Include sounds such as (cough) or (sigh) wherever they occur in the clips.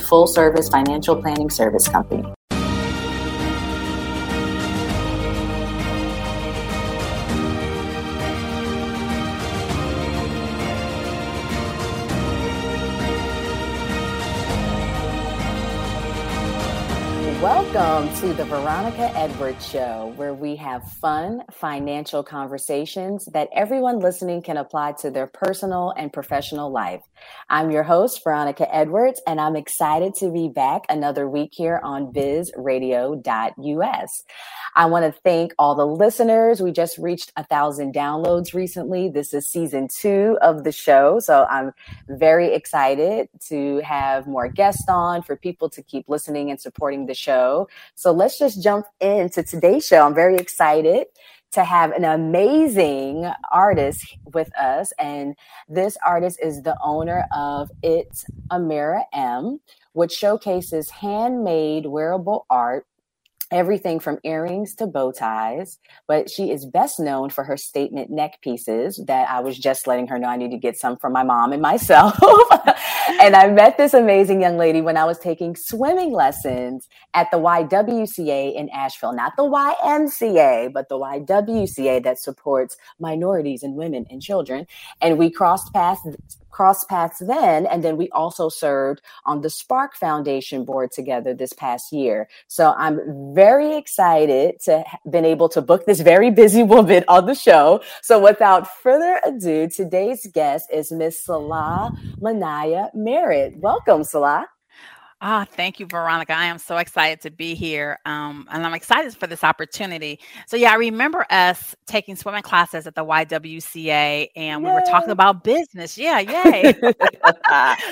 full service financial planning service company. Welcome to the Veronica Edwards Show, where we have fun financial conversations that everyone listening can apply to their personal and professional life. I'm your host, Veronica Edwards, and I'm excited to be back another week here on bizradio.us. I want to thank all the listeners. We just reached a thousand downloads recently. This is season two of the show. So I'm very excited to have more guests on for people to keep listening and supporting the show. So let's just jump into today's show. I'm very excited to have an amazing artist with us. And this artist is the owner of It's Amira M, which showcases handmade wearable art everything from earrings to bow ties. But she is best known for her statement neck pieces that I was just letting her know I need to get some from my mom and myself. (laughs) and I met this amazing young lady when I was taking swimming lessons at the YWCA in Asheville, not the YMCA, but the YWCA that supports minorities and women and children. And we crossed paths crossed paths then. And then we also served on the SPARC Foundation board together this past year. So I'm very excited to have been able to book this very busy (laughs) woman on the show. So without further ado, today's guest is Miss Sala Menaya Merritt. Welcome, Sala. Ah, thank you, Veronica. I am so excited to be here. Um, and I'm excited for this opportunity. So, yeah, I remember us taking swimming classes at the YWCA and we were talking about business. Yeah, yay. (laughs)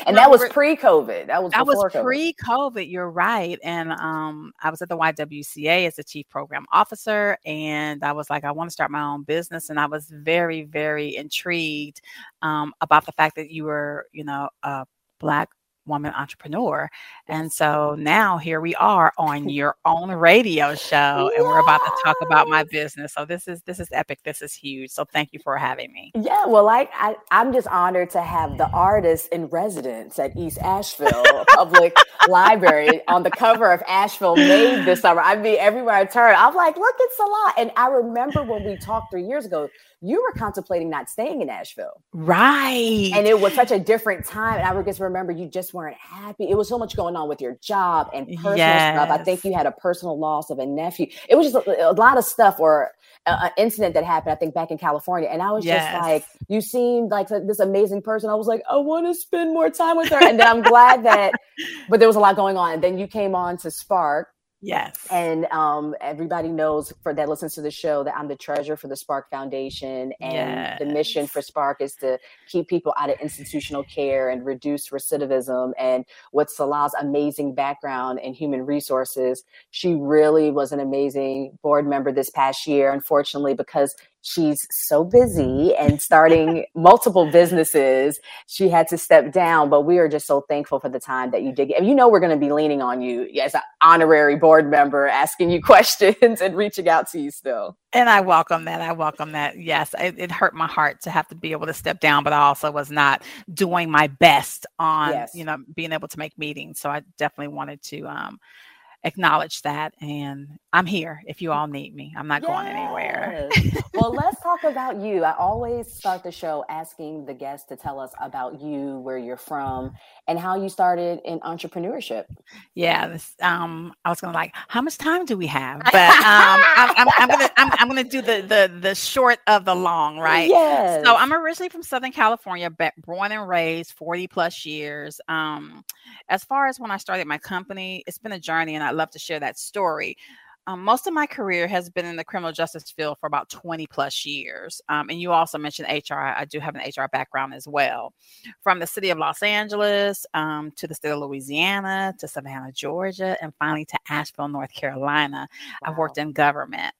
and that was pre COVID. That was that was pre COVID. You're right. And um, I was at the YWCA as the chief program officer. And I was like, I want to start my own business. And I was very, very intrigued um, about the fact that you were, you know, a black woman entrepreneur. And so now here we are on (laughs) your own radio show and we're about to talk about my business. So this is this is epic. This is huge. So thank you for having me. Yeah, well like I, I'm just honored to have the artist in residence at East Asheville Public Library on the cover of Asheville Made this (laughs) summer. I mean everywhere I turn, I'm like, look, it's a lot. And I remember when we talked three years ago, you were contemplating not staying in Asheville. Right. And it was such a different time. And I just remember you just weren't happy. It was so much going on with your job and personal yes. stuff. I think you had a personal loss of a nephew. It was just a, a lot of stuff or an incident that happened, I think, back in California. And I was yes. just like, you seemed like this amazing person. I was like, I want to spend more time with her. And then I'm glad that, but there was a lot going on. And then you came on to SPARC Yes. And um, everybody knows for that listens to the show that I'm the treasurer for the SPARC Foundation. And yes. the mission for SPARC is to keep people out of institutional care and reduce recidivism. And with Sala's amazing background in human resources, she really was an amazing board member this past year. Unfortunately, because she's so busy and starting multiple businesses she had to step down but we are just so thankful for the time that you did and you know we're going to be leaning on you as an honorary board member asking you (laughs) questions and reaching out to you still and i welcome that i welcome that yes it, it, hurt my heart to have to be able to step down but i also was not doing my best on yes. you know being able to make meetings so i definitely wanted to um acknowledge that and I'm here if you all need me. I'm not yes. going anywhere. (laughs) well, let's talk about you. I always start the show asking the guests to tell us about you, where you're from, and how you started in entrepreneurship. Yeah, this, um, I was going to like, how much time do we have? (laughs) But um, I'm, I'm, I'm, gonna I'm, I'm, gonna do the the the short of the long, right? Yes. So I'm originally from Southern California, but born and raised, 40 plus years. Um, as far as when I started my company, it's been a journey, and I love to share that story. um, most of my career has been in the criminal justice field for about 20 plus years. Um, and you also mentioned HR. I do have an HR background as well. From the city of Los Angeles um, to the state of Louisiana to Savannah, Georgia, and finally to Asheville, North Carolina. Wow. I've worked in government.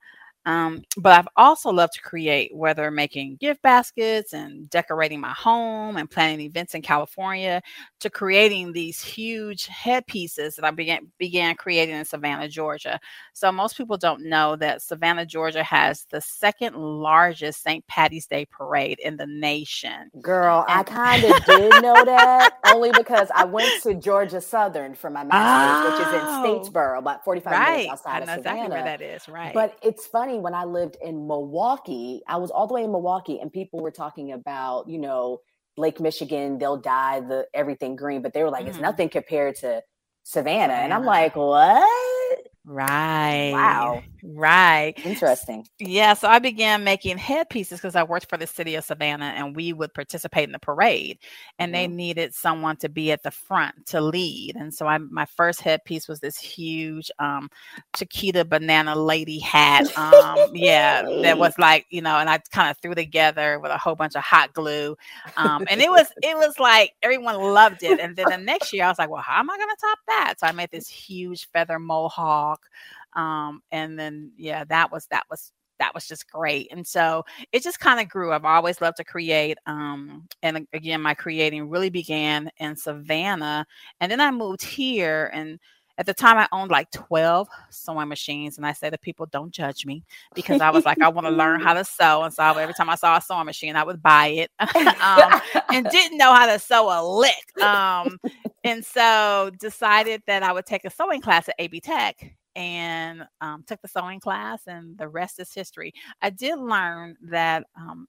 Um, but I've also loved to create, whether making gift baskets and decorating my home and planning events in California, to creating these huge headpieces that I began began creating in Savannah, Georgia. So most people don't know that Savannah, Georgia has the second largest St. Patty's Day parade in the nation. Girl, and- I kind of did know that only because I went to Georgia Southern for my master's, oh, which is in oh. Statesboro, about 45 right. minutes outside I know of Savannah. Exactly where that is, right? But it's funny when I lived in Milwaukee, I was all the way in Milwaukee, and people were talking about, you know, Lake Michigan, they'll dye the everything green, but they were like, mm-hmm. it's nothing compared to Savannah. And I'm like, what? Right. Wow. Right. Interesting. Yeah. So I began making headpieces because I worked for the city of Savannah and we would participate in the parade and mm-hmm. they needed someone to be at the front to lead. And so I my first headpiece was this huge um Chiquita banana lady hat. Um yeah, that (laughs) was like, you know, and I kind of threw together with a whole bunch of hot glue. Um and it was it was like everyone loved it. And then the next year I was like, well, how am I gonna top that? So I made this huge feather mohawk um, and then yeah, that was that was that was just great. And so it just kind of grew. I've always loved to create. Um, and again, my creating really began in Savannah. And then I moved here and at the time I owned like 12 sewing machines. And I say to people, don't judge me because I was like, I want to learn how to sew. And so every time I saw a sewing machine, I would buy it (laughs) um, and didn't know how to sew a lick. Um, and so decided that I would take a sewing class at AB Tech and um, took the sewing class, and the rest is history. I did learn that um,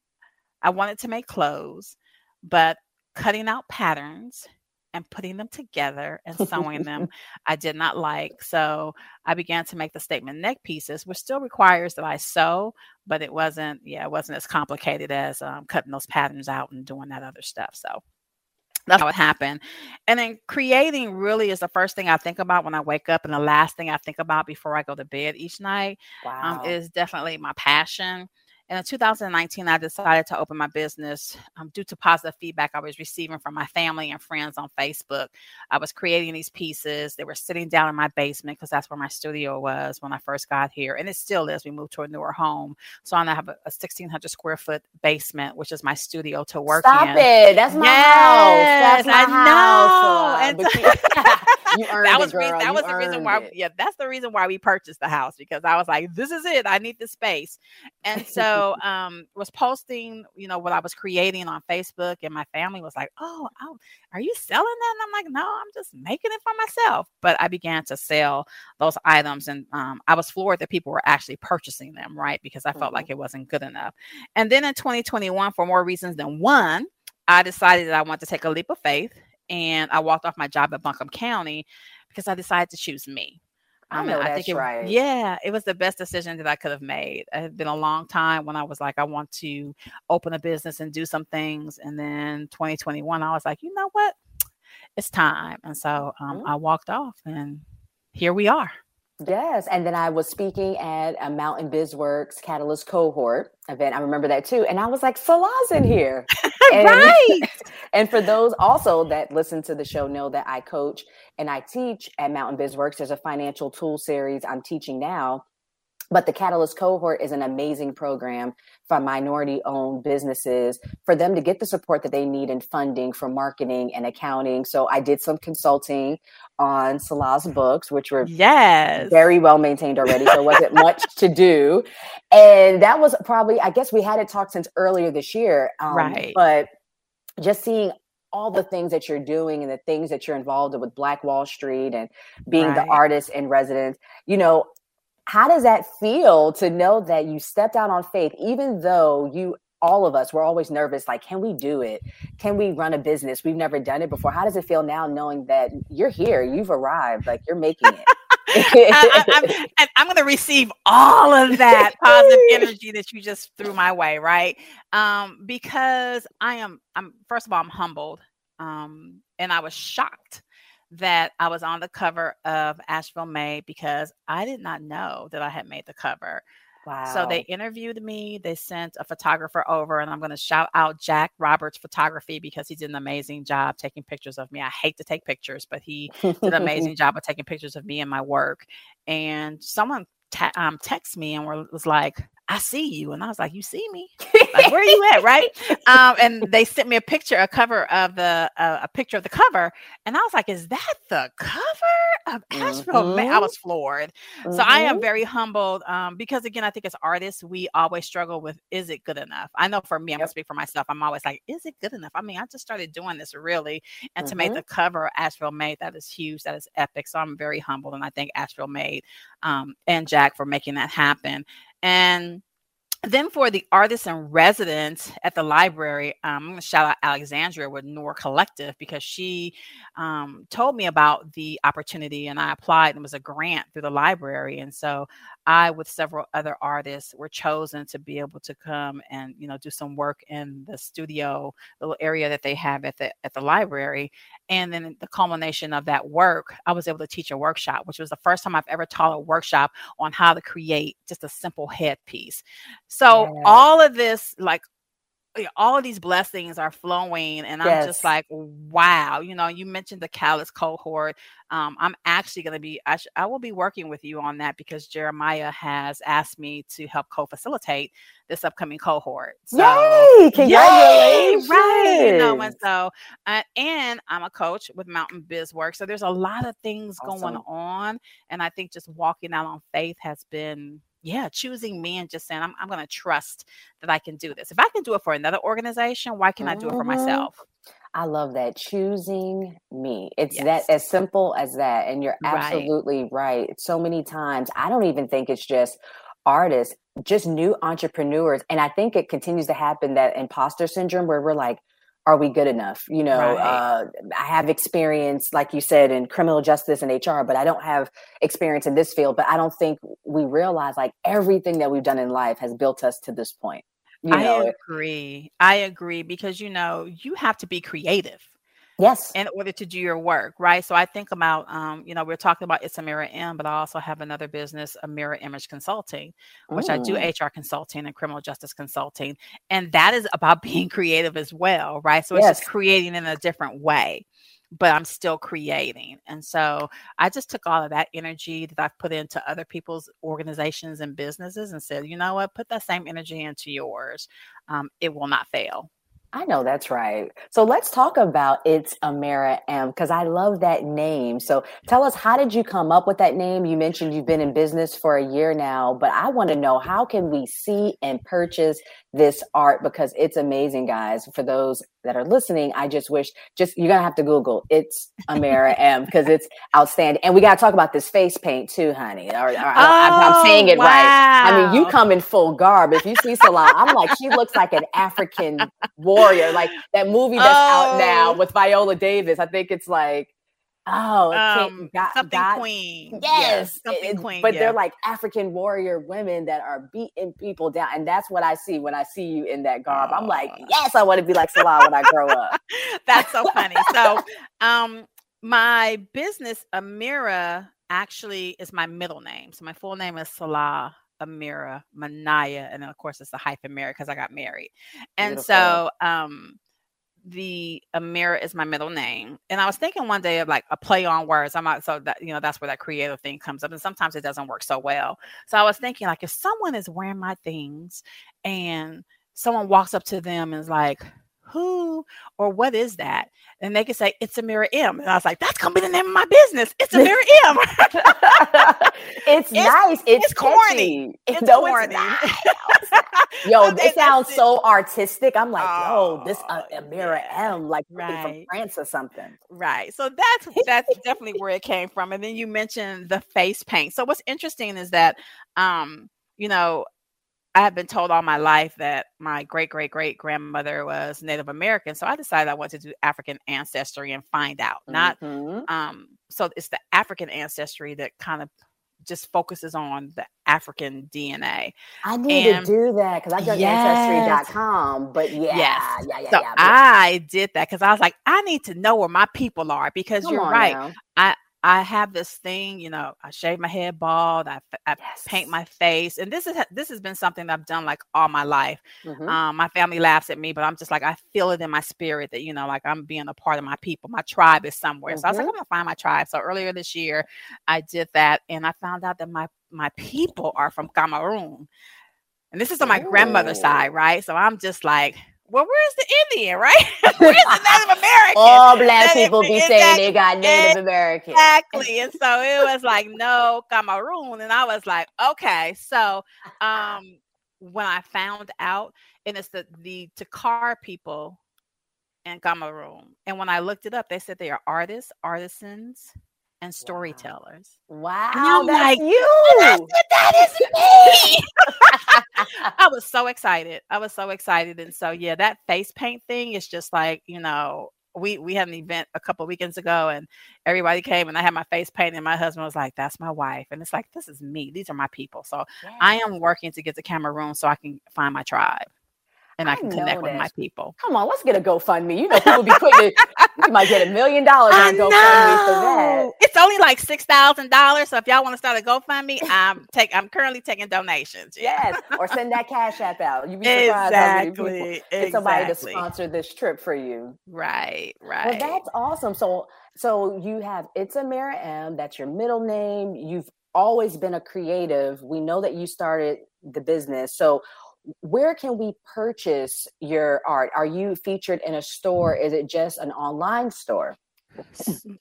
I wanted to make clothes, but cutting out patterns and putting them together and sewing them (laughs) I did not like. So I began to make the statement neck pieces, which still requires that I sew, but it wasn't, yeah, it wasn't as complicated as um, cutting those patterns out and doing that other stuff. So that's how it happened. And then creating really is the first thing I think about when I wake up, and the last thing I think about before I go to bed each night. Um, wow. Um, is definitely my passion. And in 2019, I decided to open my business um, due to positive feedback I was receiving from my family and friends on Facebook. I was creating these pieces. They were sitting down in my basement because that's where my studio was when I first got here. And it still is. We moved to a newer home. So I now have a, a 1,600 square foot basement, which is my studio to work Stop in. it. That's my yes, house. That's my I house. Know. earned (laughs) (laughs) (laughs) that was, it, girl. that was the reason why, it. yeah, that's the reason why we purchased the house because I was like, this is it. I need the space. And so, (laughs) um was posting you know what i was creating on facebook and my family was like oh, oh are you selling that and i'm like no i'm just making it for myself but i began to sell those items and um, i was floored that people were actually purchasing them right because i felt mm-hmm. like it wasn't good enough and then in 2021 for more reasons than one i decided that i wanted to take a leap of faith and i walked off my job at buncombe county because i decided to choose me I, know I think it, right. Yeah, it was the best decision that I could have made. It had been a long time when I was like, I want to open a business and do some things. And then 2021, I was like, you know what? It's time. And so um, mm-hmm. I walked off, and here we are. Yes. And then I was speaking at a Mountain BizWorks Catalyst cohort event. I remember that too. And I was like, Sala's in here. (laughs) And, right. (laughs) and for those also that listen to the show know that I coach and I teach at Mountain BizWorks. There's a financial tool series I'm teaching now but the Catalyst cohort is an amazing program for minority owned businesses for them to get the support that they need in funding for marketing and accounting. So I did some consulting on Sala's books, which were yes. very well maintained already. So wasn't much to do. And that was probably, I guess we had it talked since earlier this year. Um, right. But just seeing all the things that you're doing and the things that you're involved in with Black Wall Street and being right. the artist in residence, you know, how does that feel to know that you stepped out on faith, even though you, all of us, were always nervous like, can we do it? Can we run a business? We've never done it before. How does it feel now knowing that you're here, you've arrived, like you're making it? I, am I'm going to receive all of that positive (laughs) energy that you just threw my way, right? Um, because I am, I'm first of all, I'm humbled, um, and I was shocked that I was on the cover of Asheville Made because I did not know that I had made the cover. Wow. So they interviewed me. They sent a photographer over, and I'm going to shout out Jack Roberts Photography because he did an amazing job taking pictures of me. I hate to take pictures, but he did an (laughs) amazing job of taking pictures of me and my work. And someone ta- um, text me and was like, I see you. And I was like, You see me? Like, where are you at? Right. Um, and they sent me a picture, a cover of the, uh, a picture of the cover. And I was like, Is that the cover of (laughs) Asheville? Mm-hmm. I was floored. Mm-hmm. So I am mm-hmm. very humbled um, because, again, I think as artists, we always struggle with, Is it good enough? I know for me, I'm yep. going to speak for myself. I'm always like, Is it good enough? I mean, I just started doing this really. And mm-hmm. to make mm-hmm. the cover of Asheville Made, that is huge. That is epic. So I'm very humbled. And I thank Asheville Made um, and Jack for making that happen. And then for the artists and residents at the library, um, I'm going to shout out Alexandria with Noir Collective because she um, told me about the opportunity and I applied and it was a grant through the library. And so I, with several other artists, were chosen to be able to come and you know do some work in the studio, little area that they have at the at the library. And then the culmination of that work, I was able to teach a workshop, which was the first time I've ever taught a workshop on how to create just a simple headpiece. So yeah. all of this, like all of these blessings are flowing and i'm just like wow you know you mentioned the Catalyst cohort um, i'm actually going to be I, sh- I, will be working with you on that because jeremiah has asked me to help co-facilitate this upcoming cohort so, yay congratulations yay, right you know and so uh, and i'm a coach with mountain biz work so there's a lot of things awesome. going on and i think just walking out on faith has been yeah, choosing me and just saying, I'm, I'm going to trust that I can do this. If I can do it for another organization, why can mm-hmm. I do it for mm-hmm. myself? I love that. Choosing me. It's yes. that as simple as that. And you're absolutely right. right. So many times, I don't even think it's just artists, just new entrepreneurs. And I think it continues to happen that imposter syndrome where we're like, are we good enough? You know, right. uh, I have experience, like you said, in criminal justice and HR, but I don't have experience in this field. But I don't think we realize like everything that we've done in life has built us to this point. You know? I agree. I agree because you know you have to be creative. Yes. In order to do your work, right? So I think about, um, you know, we're talking about it's Amira M, but I also have another business, Amira Image Consulting, which mm. I do HR consulting and criminal justice consulting, and that is about (laughs) being creative as well, right? So it's just creating in a different way but I'm still creating. And so I just took all of that energy that I've put into other people's organizations and businesses and said, you know what, put that same energy into yours. Um, it will not fail. I know that's right. So let's talk about It's Amira M because I love that name. So tell us, how did you come up with that name? You mentioned you've been in business for a year now, but I want to know how can we see and purchase this art because it's amazing, guys. For those that are listening, I just wish just you're gonna have to Google It's Amira (laughs) M because it's outstanding. And we gotta talk about this face paint too, honey. Or, or, oh, I, am saying it wow. right. I mean, you come in full garb. If you see Sala, I'm like, she looks like an African warrior, like that movie that's oh. out now oh. with Viola Davis. I think it's like Oh, um, God, something God, queen. Yes, something it, queen. But yeah. they're like African warrior women that are beating people down, and that's what I see when I see you in that garb. I'm like, yes, I want to be like Sala when I grow up. (laughs) that's so funny. So, (laughs) um, my business Amira actually is my middle name. So my full name is Sala Amira Menaya, and then of course it's the hyphen Mary because I got married. And Beautiful. so, um the uh, Amira is my middle name. And I was thinking one day of like a play on words. I'm not so that you know that's where that creative thing comes up. And sometimes it doesn't work so well. So I was thinking like if someone is wearing my things and someone walks up to them and is like, who or what is that? And they can say, it's Amira M. And I was like, that's gonna be the name of my business. It's (laughs) Amira M. (laughs) it's, it's, nice. It's, it's corny. (laughs) It's no, corny. It's yo, this sounds so artistic. I'm like, oh, yo, this uh, Amira yeah. M, like right. from France or something. Right. So that's that's definitely where it came from. And then you mentioned the face paint. So what's interesting is that um, you know, I have been told all my life that my great great great grandmother was Native American, so I decided I wanted to do African ancestry and find out. Not mm-hmm. um, so it's the African ancestry that kind of just focuses on the African DNA. I need and, to do that because I've done yes. ancestry.com, but yeah, yes. yeah, yeah, so yeah. I did that because I was like, I need to know where my people are because you're right. Now. I I have this thing, you know, I shave my head bald, I, I yes. paint my face, and this is this has been something that I've done like all my life. Mm-hmm. Um, my family laughs at me, but I'm just like I feel it in my spirit that you know, like I'm being a part of my people. My tribe is somewhere, mm-hmm. so I was like, mm-hmm. I'm gonna find my tribe. So earlier this year, I did that, and I found out that my my people are from Cameroon, and this is on my Ooh. grandmother's side, right? So I'm just like, well, where's the Indian, right? (laughs) where's the Native American? (laughs) All black people be exactly, saying they got Native American. Exactly. And so it was like, no, Cameroon. And I was like, okay. So um when I found out, and it's the the Tikar people in Cameroon. And when I looked it up, they said they are artists, artisans, and storytellers. Wow, wow that's like, you. Said, that is (laughs) me. (laughs) I was so excited. I was so excited, and so yeah, that face paint thing is just like you know. We we had an event a couple weekends ago, and everybody came, and I had my face painted. And my husband was like, "That's my wife," and it's like, "This is me. These are my people." So. I am working to get to Cameroon so I can find my tribe and I, I can connect with my people. Come on, let's get a GoFundMe. You know, people be putting it, you (laughs) might get a million dollars on GoFundMe for that. It's only like six thousand dollars. So if y'all want to start a GoFundMe, I'm take I'm currently taking donations. Yes, or send that cash app out. You'd be surprised exactly. how many people get somebody to sponsor this trip for you. Right, right. Well, that's awesome. So so you have It's Amira M, that's your middle name. You've always been a creative. We know that you started the business. So where can we purchase your art? Are you featured in a store? Is it just an online store?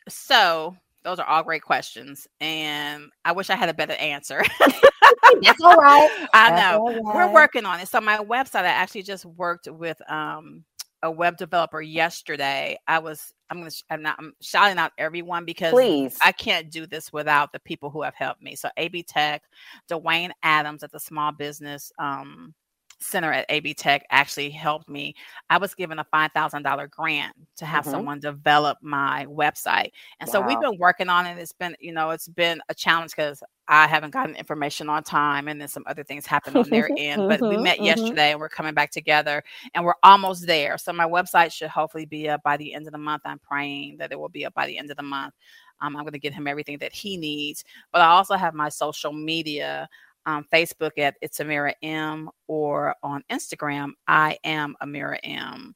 So, those are all great questions. And I wish I had a better answer. (laughs) That's all right. (laughs) I know. Right. We're working on it. So, my website, I actually just worked with um, a web developer yesterday. I was I'm gonna I'm not I'm shouting out everyone because Please. I can't do this without the people who have helped me. So AB Tech, Dwayne Adams at the Small Business um, center at AB Tech actually helped me. I was given a $5,000 grant to have mm-hmm. someone develop my website. And wow. so we've been working on it. It's been, you know, it's been a challenge because I haven't gotten information on time and then some other things happened on their (laughs) end. But we mm-hmm, met mm-hmm. yesterday and we're coming back together and we're almost there. So my website should hopefully be up by the end of the month. I'm praying that it will be up by the end of the month. Um, I'm going to get him everything that he needs. But I also have my social media um, Facebook at It's Amira M or on Instagram, I am Amira M.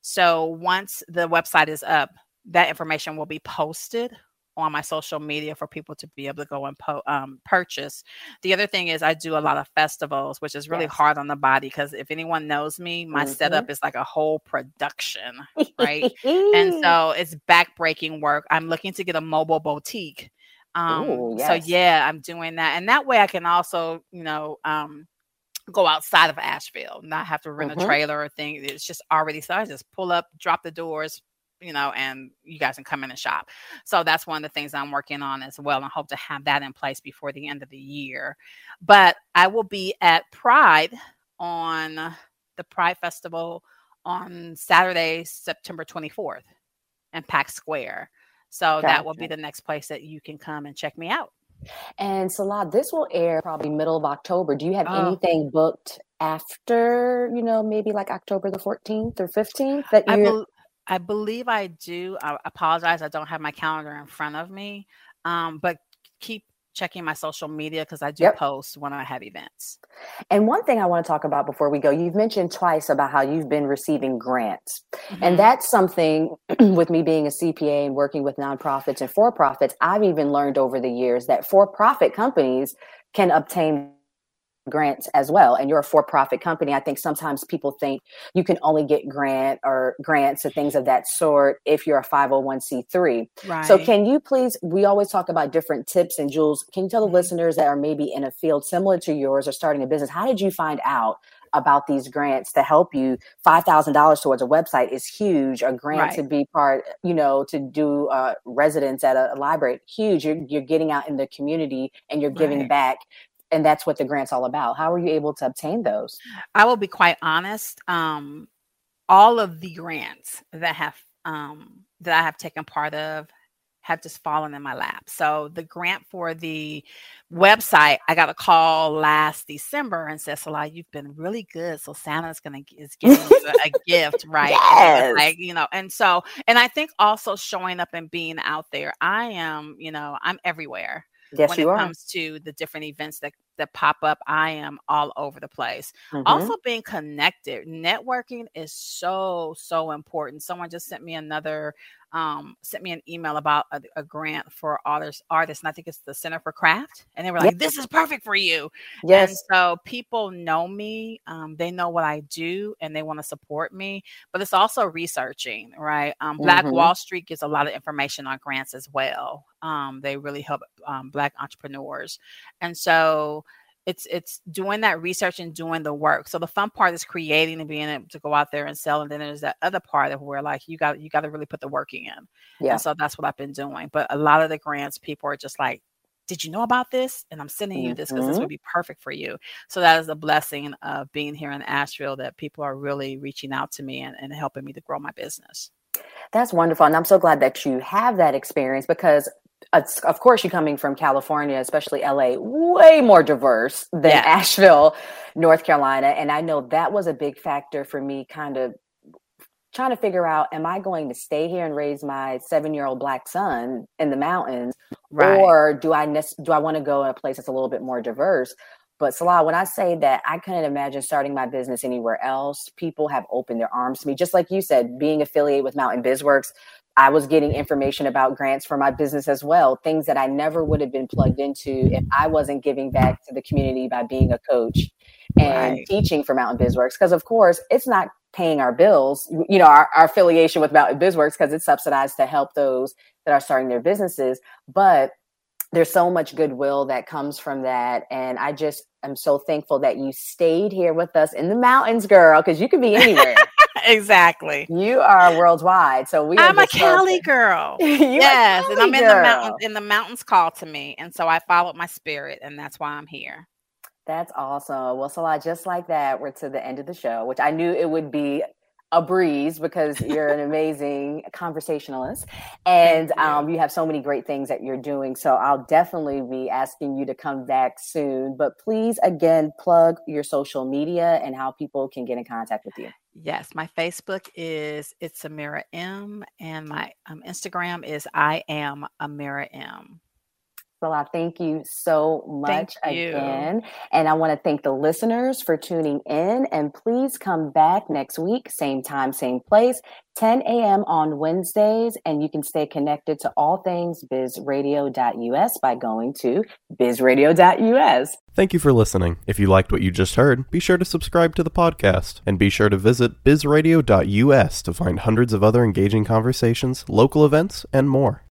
So once the website is up, that information will be posted on my social media for people to be able to go and po- um, purchase. The other thing is I do a lot of festivals, which is really yes. hard on the body because if anyone knows me, my mm-hmm. setup is like a whole production, right? and (laughs) so it's backbreaking work. I'm looking to get a mobile boutique um, Ooh, yes. so yeah, I'm doing that. And that way I can also, you know, um, go outside of Asheville, not have to rent mm-hmm. a trailer or thing. It's just already so I just pull up, drop the doors, you know, and you guys can come in and shop. So that's one of the things I'm working on as well, and hope to have that in place before the end of the year. But I will be at Pride on the Pride Festival on Saturday, September 24th in Pack Square. So gotcha. that will be the next place that you can come and check me out. And Sala, this will air probably middle of October. Do you have oh. anything booked after, you know, maybe like October the 14th or 15th that you I, be- I believe I do. I apologize. I don't have my calendar in front of me. Um, but keep checking my social media because I do yep. post when I have events. And one thing I want to talk about before we go, you've mentioned twice about how you've been receiving grants. Mm-hmm. And that's something (clears throat) with me being a CPA and working with nonprofits and for profits, I've even learned over the years that for profit companies can obtain grants as well and you're a for-profit company i think sometimes people think you can only get grant or grants or things of that sort if you're a 501c3 right. so can you please we always talk about different tips and jewels can you tell the mm-hmm. listeners that are maybe in a field similar to yours or starting a business how did you find out about these grants to help you $5000 towards a website is huge a grant right. to be part you know to do uh, residence at a, a library huge you're, you're getting out in the community and you're giving right. back and that's what the grant's all about. How are you able to obtain those? I will be quite honest. Um, all of the grants that have um, that I have taken part of have just fallen in my lap. So the grant for the website, I got a call last December and said, Sala, you've been really good. So Santa's gonna is giving you a, a (laughs) gift, right? Yes. Like, you know, and so and I think also showing up and being out there. I am, you know, I'm everywhere Yes, when it are. comes to the different events that that pop up. I am all over the place. Mhm. Also being connected. Networking is so, so important. Someone just sent me another um sent me an email about a, a grant for artists artists and I think it's the Center for Craft. And they were like, This is perfect for you. And yes. so people know me, um, they know what I do, and they want to support me. But it's also researching, right? Um, Black Mhm. Wall Street gives a lot of information on grants as well. Um, they really help um, Black entrepreneurs, and so it's it's doing that research and doing the work. So the fun part is creating and being able to go out there and sell, and then there's that other part of where like you got you got to really put the work in. Yeah. And so that's what I've been doing. But a lot of the grants, people are just like, did you know about this? And I'm sending you this because this Mhm. would be perfect for you. So that is a blessing of being here in Asheville that people are really reaching out to me and, and helping me to grow my business. That's wonderful. And I'm so glad that you have that experience because, of course, you're coming from California, especially LA, way more diverse than Yeah. Asheville, North Carolina. And I know that was a big factor for me, kind of trying to figure out am I going to stay here and raise my seven year old black son in the mountains? Or do I do I want to go in a place that's a little bit more diverse? But Sala, when I say that I couldn't imagine starting my business anywhere else, people have opened their arms to me. Just like you said, being affiliated with Mountain BizWorks, I was getting information about grants for my business as well, things that I never would have been plugged into if I wasn't giving back to the community by being a coach and Right. teaching for Mountain BizWorks. Because of course, it's not paying our bills, you know, our, our affiliation with Mountain BizWorks because it's subsidized to help those that are starting their businesses. But there's so much goodwill that comes from that. And I just am so thankful that you stayed here with us in the mountains, girl, because you could be anywhere. (laughs) exactly. you are worldwide. So we are I'm a Cali girl. (laughs) Yes, and I'm in the mountains. And the mountains call to me, and so I followed my spirit, and that's why I'm here. That's awesome. Well, Sala, just like that, we're to the end of the show, which I knew it would be a breeze because you're an (laughs) amazing conversationalist and you. um, you have so many great things that you're doing. So I'll definitely be asking you to come back soon. But please, again, plug your social media and how people can get in contact with you. Yes, my Facebook is it's Amira M, and my um, Instagram is I am Amira M. Sala, thank you so much you. again. And I want to thank the listeners for tuning in. And please come back next week, same time, same place, 10 a.m. on Wednesdays. And you can stay connected to all things bizradio.us by going to bizradio.us. Thank you for listening. If you liked what you just heard, be sure to subscribe to the podcast and be sure to visit bizradio.us to find hundreds of other engaging conversations, local events, and more.